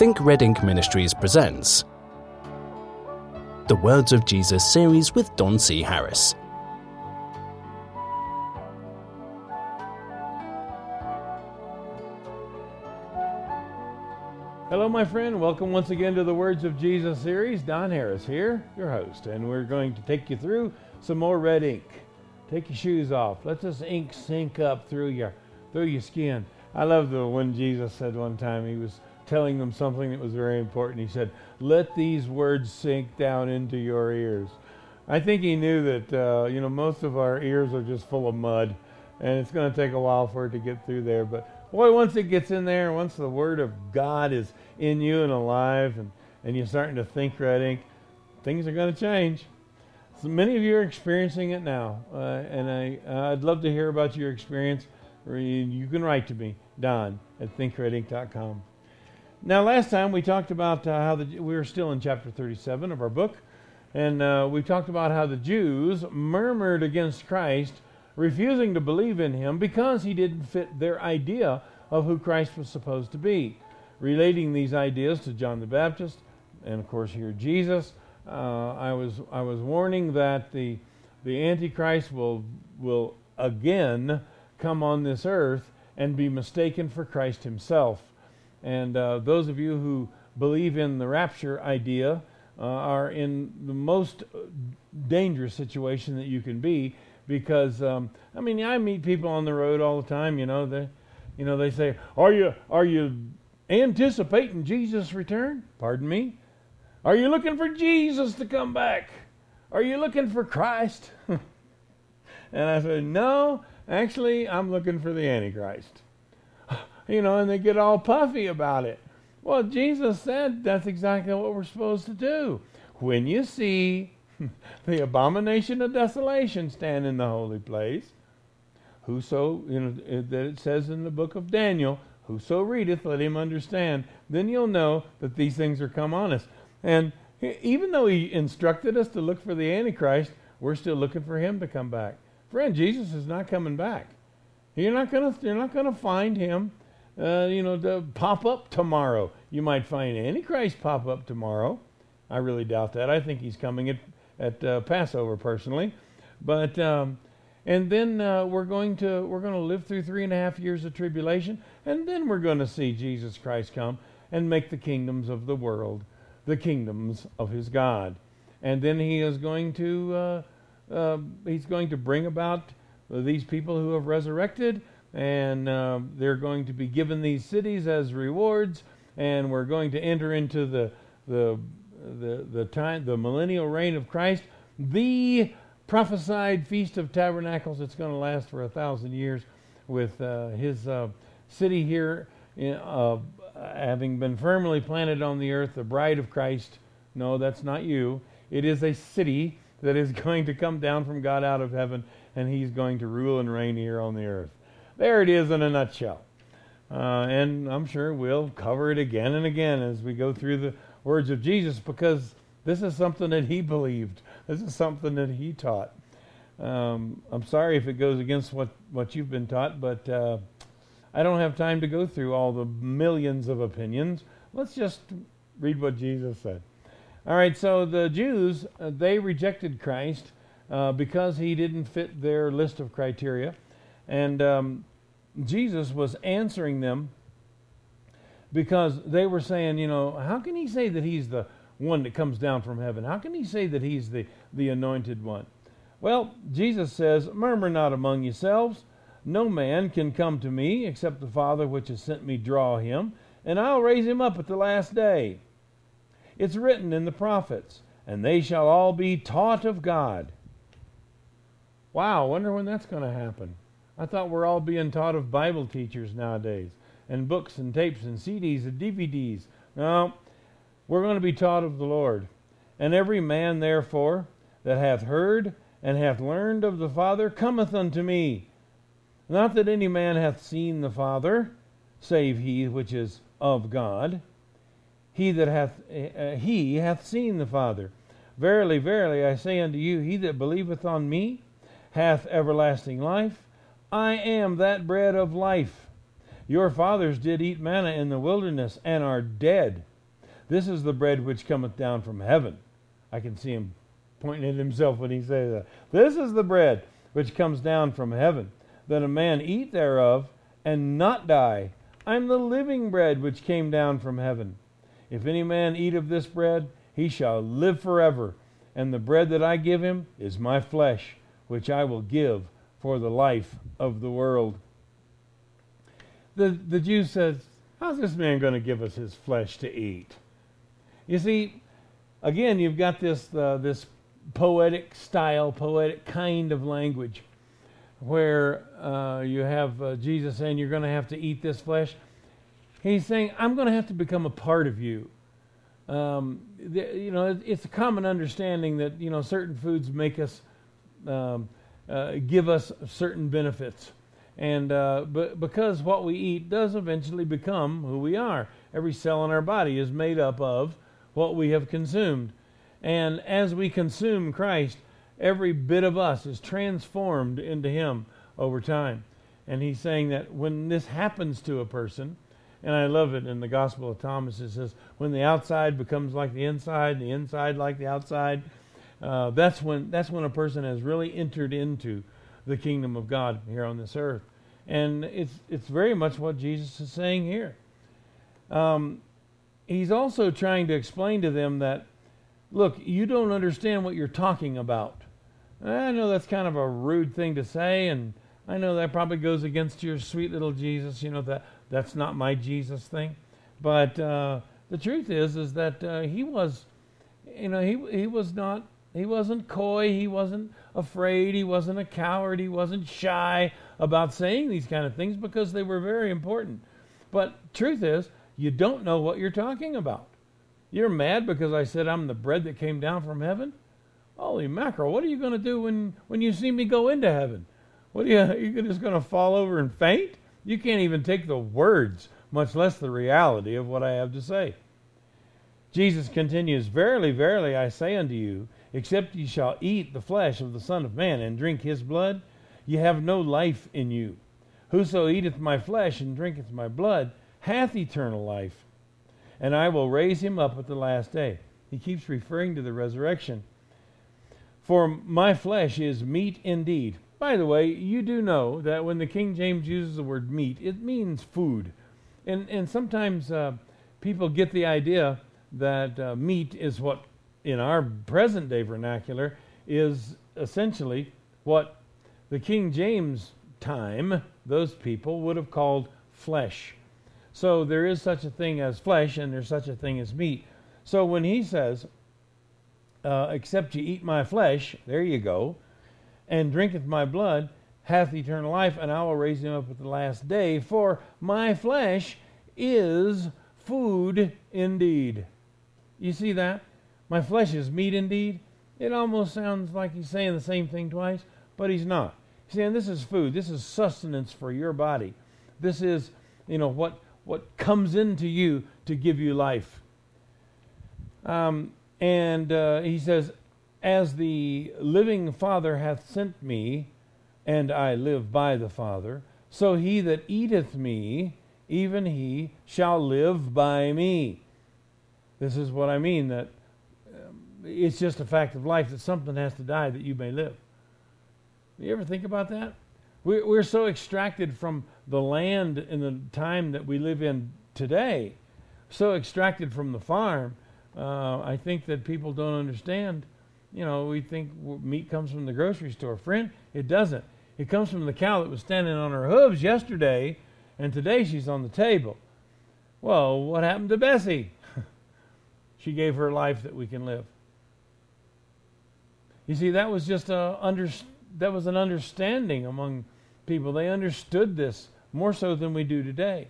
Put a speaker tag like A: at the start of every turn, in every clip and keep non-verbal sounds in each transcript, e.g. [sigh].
A: Think Red Ink Ministries presents the Words of Jesus series with Don C. Harris.
B: Hello, my friend. Welcome once again to the Words of Jesus series. Don Harris here, your host, and we're going to take you through some more red ink. Take your shoes off. Let this ink sink up through your through your skin. I love the when Jesus said one time he was telling them something that was very important. He said, "Let these words sink down into your ears." I think he knew that uh, you know most of our ears are just full of mud, and it's going to take a while for it to get through there. But boy, once it gets in there, once the Word of God is in you and alive, and and you're starting to think red ink, things are going to change. So many of you are experiencing it now, uh, and I, uh, I'd love to hear about your experience. You can write to me, Don at thinkredink.com. Now, last time we talked about uh, how the, we were still in chapter 37 of our book, and uh, we talked about how the Jews murmured against Christ, refusing to believe in him because he didn't fit their idea of who Christ was supposed to be, relating these ideas to John the Baptist, and of course here Jesus uh, I was I was warning that the the Antichrist will will again come on this earth and be mistaken for Christ Himself. And uh, those of you who believe in the rapture idea uh, are in the most dangerous situation that you can be because um, I mean I meet people on the road all the time. You know they you know they say, "Are you are you anticipating Jesus' return?" Pardon me. Are you looking for Jesus to come back? Are you looking for Christ? [laughs] and I said, No, actually, I'm looking for the Antichrist. You know, and they get all puffy about it. Well, Jesus said that's exactly what we're supposed to do. When you see [laughs] the abomination of desolation stand in the holy place, whoso, you know, that it says in the book of Daniel, whoso readeth, let him understand, then you'll know that these things are come on us. And even though he instructed us to look for the Antichrist, we're still looking for him to come back. Friend, Jesus is not coming back. You're not gonna you're not gonna find him, uh, you know, to pop up tomorrow. You might find Antichrist pop up tomorrow. I really doubt that. I think he's coming at at uh, Passover personally, but um, and then uh, we're going to we're going to live through three and a half years of tribulation, and then we're going to see Jesus Christ come and make the kingdoms of the world the kingdoms of his God. And then he is going to uh, uh, he's going to bring about these people who have resurrected, and uh, they're going to be given these cities as rewards, and we're going to enter into the the the the time the millennial reign of Christ, the prophesied feast of tabernacles. It's going to last for a thousand years, with uh, his uh, city here in, uh, having been firmly planted on the earth, the bride of Christ. No, that's not you. It is a city that is [laughs] going to come down from God out of heaven, and He's going to rule and reign here on the earth. There it is in a nutshell. Uh, and I'm sure we'll cover it again and again as we go through the words of Jesus because this is something that He believed. This is something that He taught. Um, I'm sorry if it goes against what, what you've been taught, but. Uh, I don't have time to go through all the millions of opinions. Let's just read what Jesus said. All right, so the Jews, uh, they rejected Christ uh, because he didn't fit their list of criteria. And um, Jesus was answering them because they were saying, you know, how can he say that he's the one that comes down from heaven? How can he say that he's the, the anointed one? Well, Jesus says, Murmur not among yourselves. No man can come to me except the Father which has sent me draw him, and I'll raise him up at the last day. It's written in the prophets, and they shall all be taught of God. Wow, wonder when that's going to happen. I thought we're all being taught of Bible teachers nowadays, and books and tapes and CDs and DVDs. No, we're going to be taught of the Lord. And every man, therefore, that hath heard and hath learned of the Father cometh unto me. Not that any man hath seen the Father, save he which is of God. He that hath uh, he hath seen the Father. Verily, verily, I say unto you, he that believeth on me hath everlasting life. I am that bread of life. Your fathers did eat manna in the wilderness and are dead. This is the bread which cometh down from heaven. I can see him pointing at himself when he says that. This is the bread which comes down from heaven, that a man eat thereof and not die. I'm the living bread which came down from heaven. If any man eat of this bread, he shall live forever. And the bread that I give him is my flesh, which I will give for the life of the world. The, the Jew says, How's this man going to give us his flesh to eat? You see, again, you've got this, uh, this poetic style, poetic kind of language where uh, you have uh, Jesus saying, You're going to have to eat this flesh. He's saying, I'm going to have to become a part of you. Um, the, you know, it's a common understanding that, you know, certain foods make us, um, uh, give us certain benefits. And uh, but because what we eat does eventually become who we are. Every cell in our body is made up of what we have consumed. And as we consume Christ, every bit of us is transformed into Him over time. And He's saying that when this happens to a person, and I love it in the Gospel of Thomas, it says, when the outside becomes like the inside, and the inside like the outside, uh, that's, when, that's when a person has really entered into the kingdom of God here on this earth. And it's, it's very much what Jesus is saying here. Um, he's also trying to explain to them that, look, you don't understand what you're talking about. I know that's kind of a rude thing to say, and I know that probably goes against your sweet little Jesus, you know, that that's not my Jesus thing. But uh, the truth is, is that uh, he was, you know, he, he was not, he wasn't coy, he wasn't afraid, he wasn't a coward, he wasn't shy about saying these kind of things because they were very important. But truth is, you don't know what you're talking about. You're mad because I said I'm the bread that came down from heaven? Holy mackerel, what are you going to do when, when you see me go into heaven? What are you, [laughs] are you just going to fall over and faint? You can't even take the words, much less the reality of what I have to say. Jesus continues, Verily, verily, I say unto you, except ye shall eat the flesh of the Son of Man and drink his blood, ye have no life in you. Whoso eateth my flesh and drinketh my blood hath eternal life, and I will raise him up at the last day. He keeps referring to the resurrection. For my flesh is meat indeed. By the way, you do know that when the King James uses the word meat, it means food. And, and sometimes uh, people get the idea that uh, meat is what, in our present day vernacular, is essentially what the King James time, those people would have called flesh. So there is such a thing as flesh, and there's such a thing as meat. So when he says, uh, Except ye eat my flesh, there you go, and drinketh my blood, hath eternal life, and I will raise him up at the last day. For my flesh is food indeed. You see that? My flesh is meat indeed. It almost sounds like he's saying the same thing twice, but he's not. He's saying this is food. This is sustenance for your body. This is, you know, what what comes into you to give you life. Um, and uh, he says, As the living Father hath sent me, and I live by the Father, so he that eateth me, even he shall live by me. This is what I mean that it's just a fact of life that something has to die that you may live. You ever think about that? We're, we're so extracted from the land in the time that we live in today, so extracted from the farm. Uh, I think that people don't understand. You know, we think meat comes from the grocery store. Friend, it doesn't. It comes from the cow that was standing on her hooves yesterday, and today she's on the table. Well, what happened to Bessie? [laughs] she gave her life that we can live. You see, that was just a under, that was an understanding among people. They understood this more so than we do today.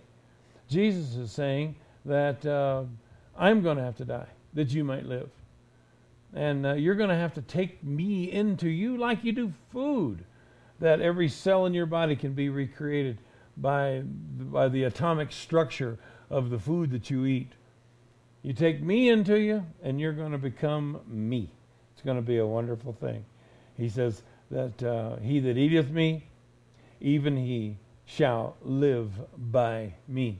B: Jesus is saying that uh, I'm going to have to die that you might live. And uh, you're going to have to take me into you like you do food, that every cell in your body can be recreated by, by the atomic structure of the food that you eat. You take me into you, and you're going to become me. It's going to be a wonderful thing. He says that uh, he that eateth me, even he shall live by me.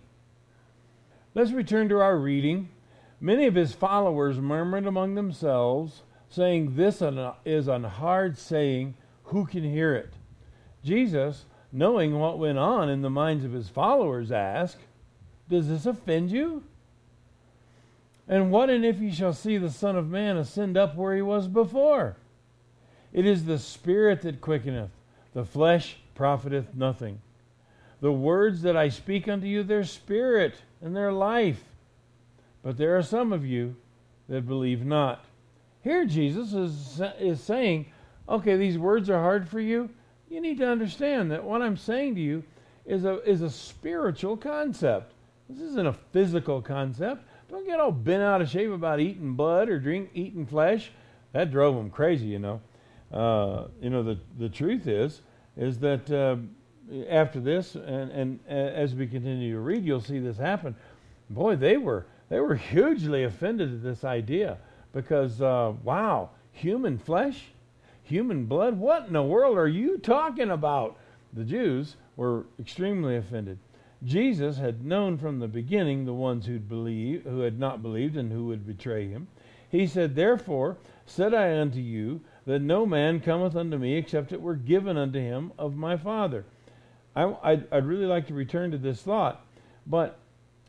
B: Let's return to our reading Many of his followers murmured among themselves, saying, This is an hard saying. Who can hear it? Jesus, knowing what went on in the minds of his followers, asked, Does this offend you? And what and if ye shall see the Son of Man ascend up where he was before? It is the Spirit that quickeneth, the flesh profiteth nothing. The words that I speak unto you, their spirit and their life. But there are some of you that believe not. Here, Jesus is, is saying, okay, these words are hard for you. You need to understand that what I'm saying to you is a, is a spiritual concept. This isn't a physical concept. Don't get all bent out of shape about eating blood or drink eating flesh. That drove them crazy, you know. Uh, you know the the truth is is that uh, after this, and and as we continue to read, you'll see this happen. Boy, they were they were [laughs] hugely offended at this idea because, uh, wow, human flesh, human blood, what in the world are you talking about? The Jews were extremely offended. Jesus had known from the beginning the ones who'd believe, who had not believed and who would betray him. He said, Therefore said I unto you that no man cometh unto me except it were given unto him of my Father. I, would really like to return to this thought, but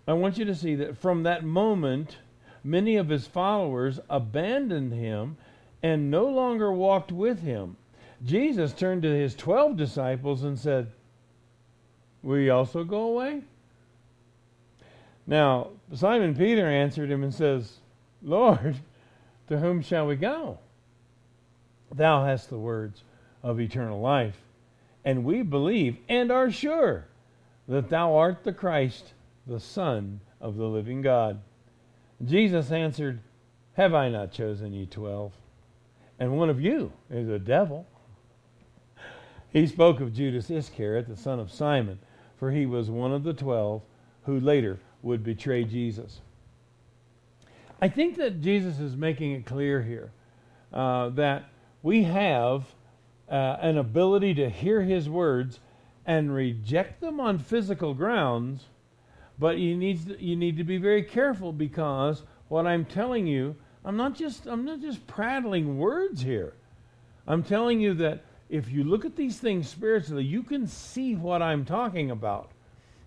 B: I want you to see that from that moment, many of his followers abandoned him and no longer walked with him. Jesus turned to his 12 disciples and said, You also go away? Now, Simon Peter answered him and says, Lord, [laughs] to whom shall we go? Thou hast the words of eternal life, and we believe and are sure that thou art the Christ the Son of the living God. Jesus answered, Have I not chosen you twelve? And one of you is a devil. [laughs] He spoke of Judas Iscariot, the son of Simon, for he was one of the twelve who later would betray Jesus. I think that Jesus is making it clear here uh, that we have uh, an ability to hear his words and reject them on physical grounds but you need you need to be very careful because what I'm telling you, I'm not just I'm not just prattling words here. I'm telling you that if you look at these things spiritually, you can see what I'm talking about.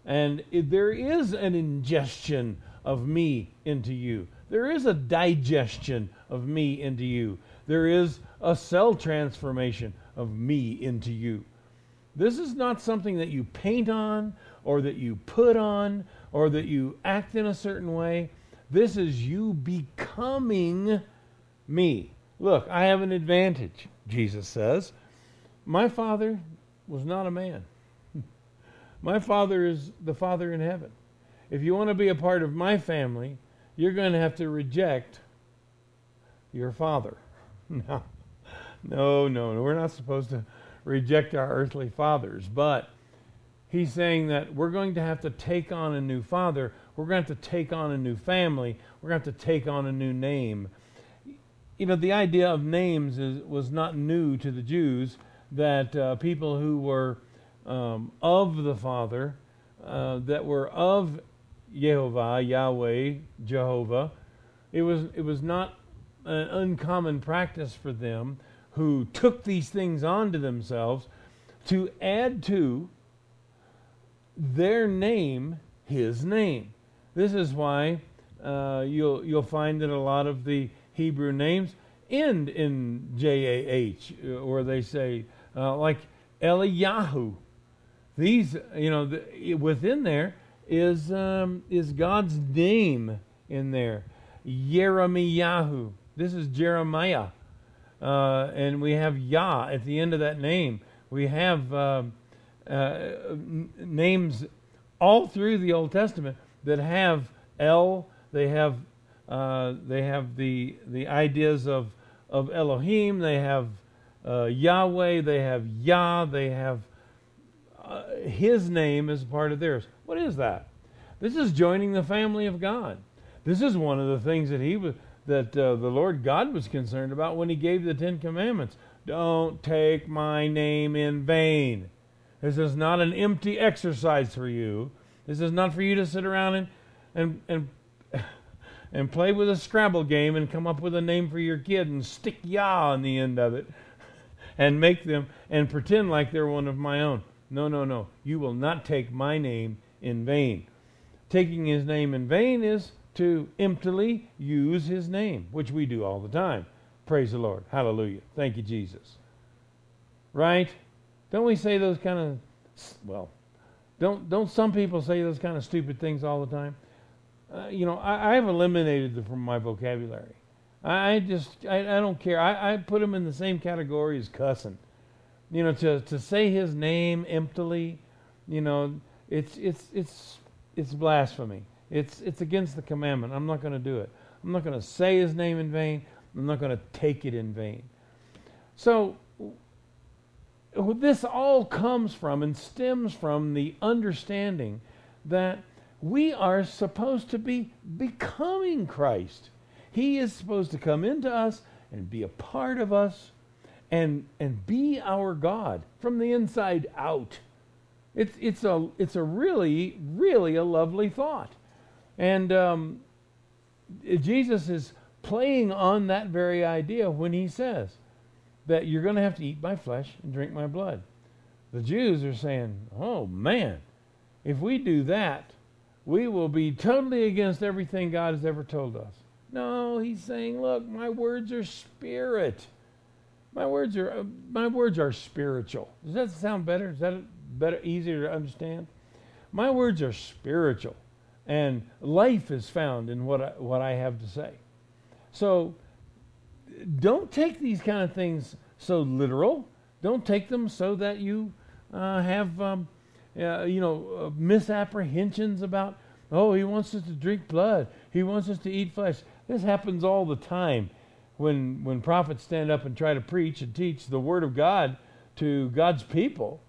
B: And there is an ingestion of me into you. There is a digestion of me into you. There is a cell transformation of me into you. This is not something that you paint on or that you put on or that you act in a certain way. This is you becoming me. Look, I have an advantage, Jesus says. My father was not a man. my father is the Father in heaven. If you want to be a part of my family, you're going to have to reject your father. [laughs] no, no, no. We're not supposed to reject our earthly fathers, but he's saying that we're going to have to take on a new father. We're going to have to take on a new family. We're going to have to take on a new name. You know, the idea of names is, was not new to the Jews, that uh, people who were um, of the Father, uh, that were of Jehovah, Yahweh, Jehovah, it was, it was not an uncommon practice for them who took these things onto themselves to add to their name his name. This is why uh, you'll you'll find that a lot of the Hebrew names end in J A H, or they say uh, like Eliyahu. These, you know, the, within there is um, is God's name in there. Yeremiyahu. This is Jeremiah, uh, and we have Yah at the end of that name. We have. Um, uh, names all through the Old Testament that have El. They have uh, they have the the ideas of of Elohim. They have uh, Yahweh. They have Yah. They have uh, His name as part of theirs. What is that? This is joining the family of God. This is one of the things that He was that uh, the Lord God was concerned about when He gave the Ten Commandments. Don't take my name in vain. This is not an empty exercise for you. This is not for you to sit around and and and and play with a Scrabble game and come up with a name for your kid and stick "ya" on the end of it [laughs] and make them and pretend like they're one of my own. No, no, no. You will not take my name in vain. Taking his name in vain is to emptily use his name, which we do all the time. Praise the Lord. Hallelujah. Thank you, Jesus. Right? Don't we say those kind of well, don't don't some people say those kind of stupid things all the time? Uh, you know, I, I have eliminated them from my vocabulary. I just I, I don't care. I, I put them in the same category as cussing. You know, to to say his name emptily, you know, it's it's it's it's blasphemy. It's it's against the commandment. I'm not going to do it. I'm not going to say his name in vain. I'm not going to take it in vain. So this all comes from and stems from the understanding that we are supposed to be becoming Christ. He is supposed to come into us and be a part of us and and be our God from the inside out. It's it's a it's a really really a lovely thought, and um, Jesus is playing on that very idea when he says that you're going to have to eat my flesh and drink my blood. The Jews are saying, "Oh man, if we do that, we will be totally against everything God has ever told us." No, he's saying, "Look, my words are spirit." My words are uh, my words are spiritual. Does that sound better? Is that better, easier to understand? My words are spiritual, and life is found in what I, what I have to say. So, don't take these kind of things so literal. Don't take them so that you uh, have um, uh, you know uh, misapprehensions about. Oh, he wants us to drink blood. He wants us to eat flesh. This happens all the time when when prophets stand up and try to preach and teach the word of God to God's people,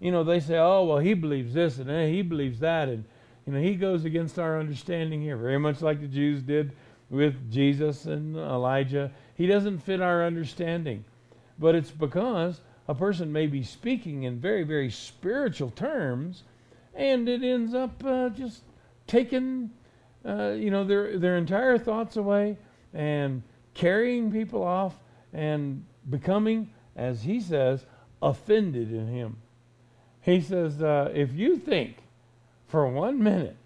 B: you know, they say, "Oh, well, he believes this and eh, he believes that," and you know, he goes against our understanding here, very much like the Jews did with Jesus and Elijah. He doesn't fit our understanding, but it's because a person may be speaking in very, very spiritual terms, and it ends up uh, just taking, uh, you know, their their entire thoughts away and carrying people off and becoming, as he says, offended in him. He says, uh, if you think for one minute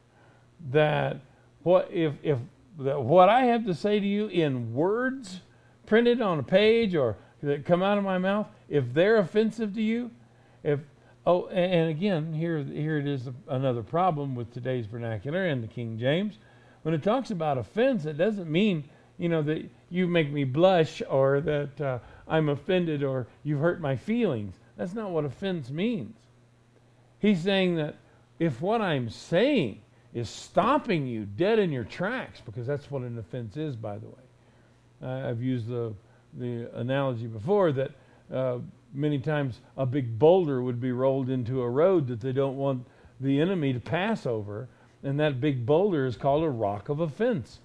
B: that what if if that what I have to say to you in words printed on a page or that come out of my mouth, if they're offensive to you, if oh, and again, here here it is another problem with today's vernacular and the King James. When it talks about offense, it doesn't mean you know that you make me blush or that uh, I'm offended or you've hurt my feelings. That's not what offense means. He's saying that if what I'm saying is stopping you dead in your tracks, because that's what an offense is, by the way. Uh, I've used the, the analogy before that uh, many times a big boulder would be rolled into a road that they don't want the enemy to pass over, and that big boulder is called a rock of offense.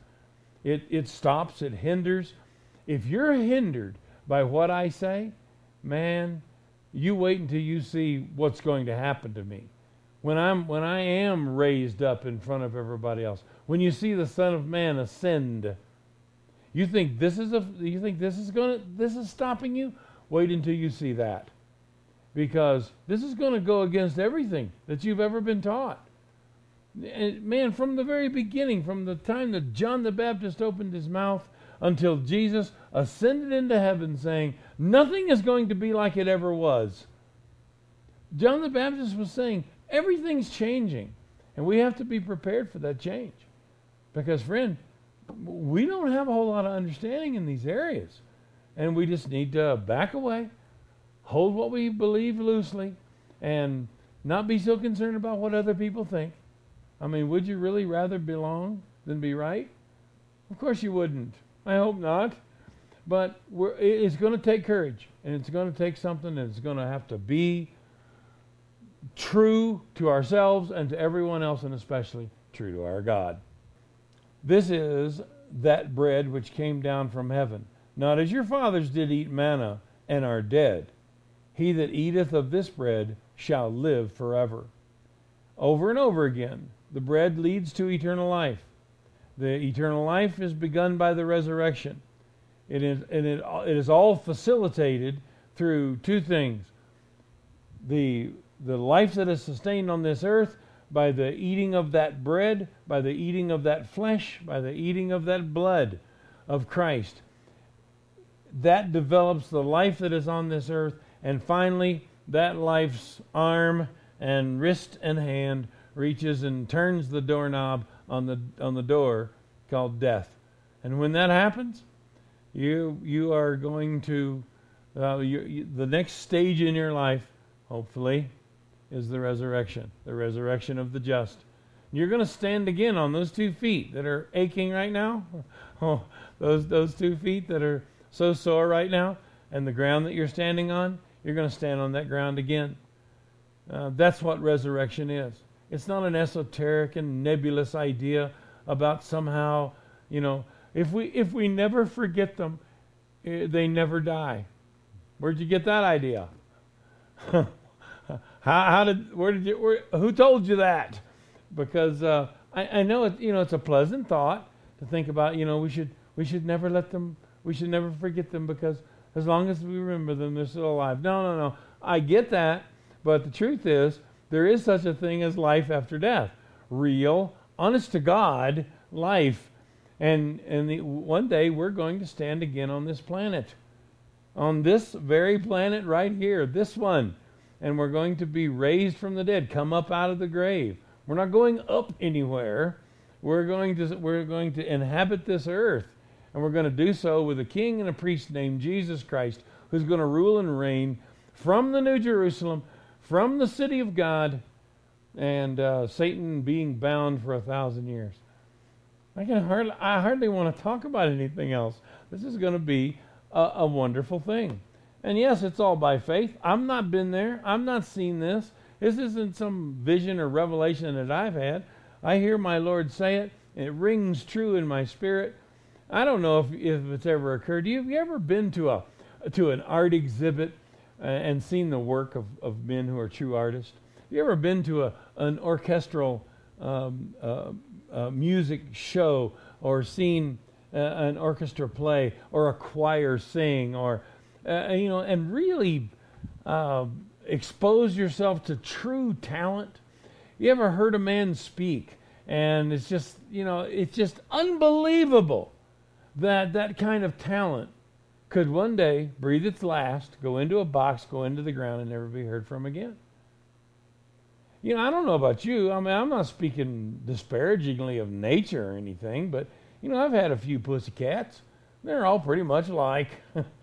B: It, it stops, it hinders. If you're hindered by what I say, man, you wait until you see what's going to happen to me. When I'm when I am raised up in front of everybody else, when you see the Son of Man ascend, you think this is a you think this is gonna this is stopping you? Wait until you see that. Because this is going to go against everything that you've ever been taught. And man, from the very beginning, from the time that John the Baptist opened his mouth until Jesus ascended into heaven, saying, Nothing is going to be like it ever was. John the Baptist was saying, Everything's changing. And we have to be prepared for that change. Because, friend, we don't have a whole lot of understanding in these areas. And we just need to back away, hold what we believe loosely, and not be so concerned about what other people think I mean, would you really rather belong than be right? Of course you wouldn't. I hope not. But it's going to take courage, and it's going to take something that's going to have to be true to ourselves and to everyone else, and especially true to our God. This is that bread which came down from heaven, not as your fathers did eat manna and are dead. He that eateth of this bread shall live forever. Over and over again, the bread leads to eternal life. The eternal life is begun by the resurrection. It is, and it, it is all facilitated through two things the, the life that is sustained on this earth by the eating of that bread, by the eating of that flesh, by the eating of that blood of Christ. That develops the life that is on this earth. And finally, that life's arm and wrist and hand reaches and turns the doorknob on the, on the door called death. And when that happens, you, you are going to, uh, you, you, the next stage in your life, hopefully, is the resurrection, the resurrection of the just. You're going to stand again on those two feet that are aching right now. [laughs] Oh, those, those two feet that are so sore right now, and the ground that you're standing on, you're going to stand on that ground again. Uh, that's what resurrection is. It's not an esoteric and nebulous idea about somehow, you know, if we if we never forget them, eh, they never die. Where'd you get that idea? [laughs] how, how, did where did you where, who told you that? Because uh, I, I know it you know it's a pleasant thought to think about. You know we should we should never let them we should never forget them because as long as we remember them they're still alive. No no no I get that, but the truth is there is such a thing as life after death. Real, honest to God life. And, and the, one day we're going to stand again on this planet. On this very planet right here, this one. And we're going to be raised from the dead, come up out of the grave. We're not going up anywhere. We're going to, we're going to inhabit this earth. And we're going to do so with a king and a priest named Jesus Christ, who's going to rule and reign from the New Jerusalem, from the city of God, and uh, Satan being bound for a thousand years. I can hardly, I hardly want to talk about anything else. This is going to be a, a wonderful thing. And yes, it's all by faith. I've not been there. I've not seen this. This isn't some vision or revelation that I've had. I hear my Lord say it. And it rings true in my spirit. I don't know if, if it's ever occurred. Have you ever been to a to an art exhibit uh, and seen the work of, of men who are true artists? Have you ever been to a an orchestral um, uh, uh, music show or seen uh, an orchestra play or a choir sing or uh, you know and really uh, expose yourself to true talent you ever heard a man speak and it's just you know it's just unbelievable that that kind of talent could one day breathe its last go into a box go into the ground and never be heard from again you know, I don't know about you. I mean, I'm not speaking disparagingly of nature or anything, but you know, I've had a few pussycats. They're all pretty much like, [laughs]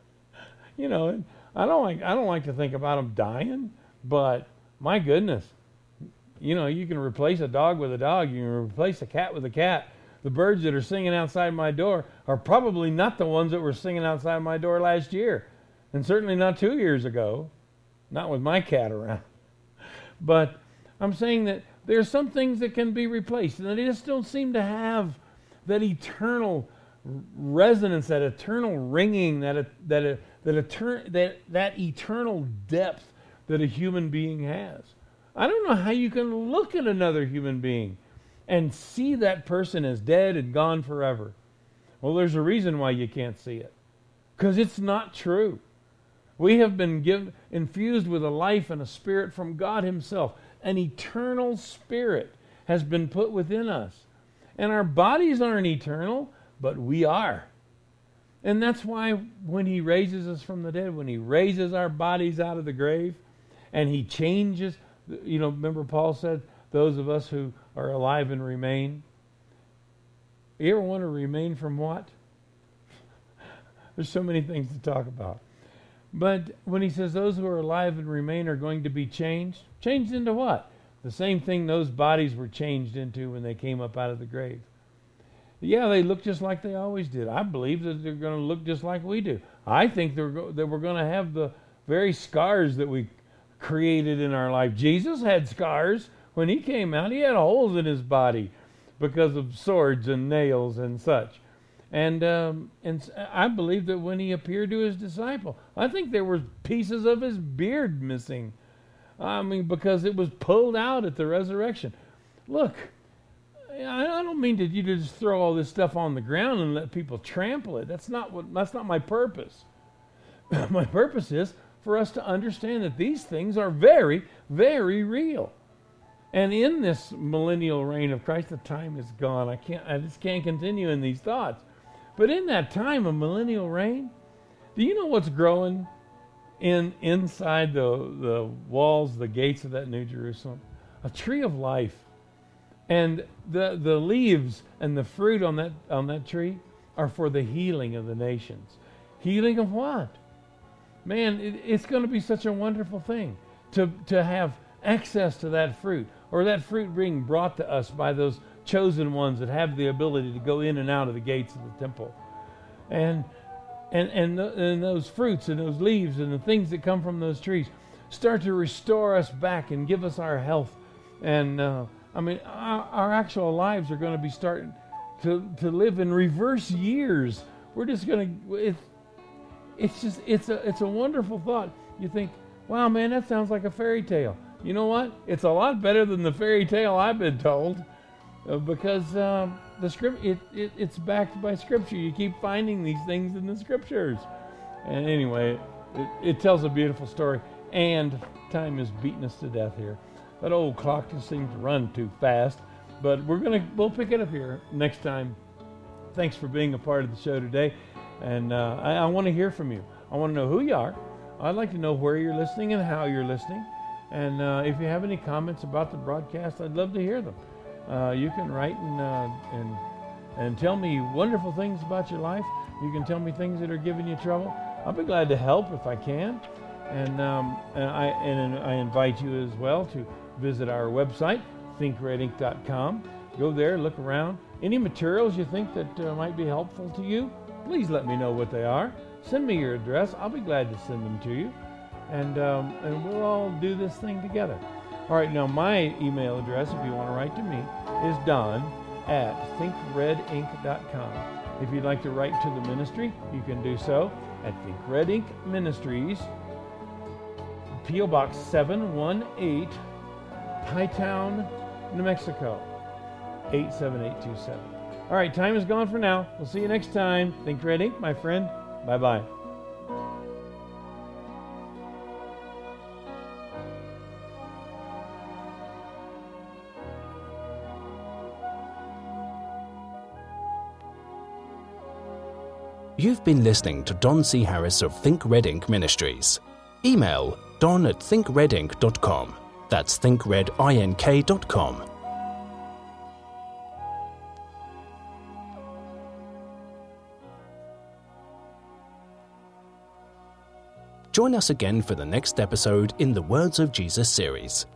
B: you know, I don't like I don't like to think about them dying, but my goodness, you know, you can replace a dog with a dog. You can replace a cat with a cat. The birds that are singing outside my door are probably not the ones that were singing outside my door last year, and certainly not two years ago. Not with my cat around. [laughs] But I'm saying that there are some things that can be replaced, and they just don't seem to have that eternal resonance, that eternal ringing, that that that etern- that that eternal depth that a human being has. I don't know how you can look at another human being and see that person as dead and gone forever. Well, there's a reason why you can't see it. Because it's not true. We have been given infused with a life and a spirit from God Himself an eternal spirit has been put within us. And our bodies aren't eternal, but we are. And that's why when he raises us from the dead, when he raises our bodies out of the grave, and he changes, you know, remember Paul said, those of us who are alive and remain. You ever want to remain from what? [laughs] There's so many things to talk about. But when he says those who are alive and remain are going to be changed, changed into what? The same thing those bodies were changed into when they came up out of the grave. Yeah, they look just like they always did. I believe that they're going to look just like we do. I think they're go- that we're going to have the very scars that we created in our life. Jesus had scars when he came out. He had holes in his body because of swords and nails and such. And um, and I believe that when he appeared to his disciple, I think there were pieces of his beard missing. I mean, because it was pulled out at the resurrection. Look, I don't mean that you just throw all this stuff on the ground and let people trample it. That's not what. That's not my purpose. [clears throat] my purpose is for us to understand that these things are very, very real. And in this millennial reign of Christ, the time is gone. I can't. I just can't continue in these thoughts. But in that time of millennial reign, do you know what's growing in inside the the walls, the gates of that New Jerusalem? A tree of life. And the the leaves and the fruit on that on that tree are for the healing of the nations. Healing of what? Man, it, it's going to be such a wonderful thing to to have access to that fruit or that fruit being brought to us by those chosen ones that have the ability to go in and out of the gates of the temple. And and and, and those fruits and those leaves and the things that come from those trees start to restore us back and give us our health. And uh, I mean, our, our actual lives are going to be starting to to live in reverse years. We're just going to it's it's just it's a it's a wonderful thought. You think, wow, man, that sounds like a fairy tale. You know what? It's a lot better than the fairy tale I've been told, uh, because um, the script it, it, it's backed by scripture. You keep finding these things in the scriptures, and anyway, it, it tells a beautiful story. And time is beating us to death here. That old clock just seems to run too fast. But we're gonna we'll pick it up here next time. Thanks for being a part of the show today, and uh, I, I want to hear from you. I want to know who you are. I'd like to know where you're listening and how you're listening. And uh, if you have any comments about the broadcast, I'd love to hear them. Uh, you can write and, uh, and, and tell me wonderful things about your life. You can tell me things that are giving you trouble. I'll be glad to help if I can. And, um, and, I, and I invite you as well to visit our website, thinkredink.com. Go there, look around. Any materials you think that uh, might be helpful to you, please let me know what they are. Send me your address. I'll be glad to send them to you and um, and we'll all do this thing together. All right, now my email address, if you want to write to me, is don at thinkredink.com. If you'd like to write to the ministry, you can do so at Think Red Ink Ministries, P.O. Box 718, Pie Town, New Mexico, 87827. All right, time is gone for now. We'll see you next time. Think Red Ink, my friend. Bye bye.
A: You've been listening to Don C. Harris of Think Red Ink Ministries. Email don at thinkredink.com. That's thinkredink.com. Join us again for the next episode in the Words of Jesus series.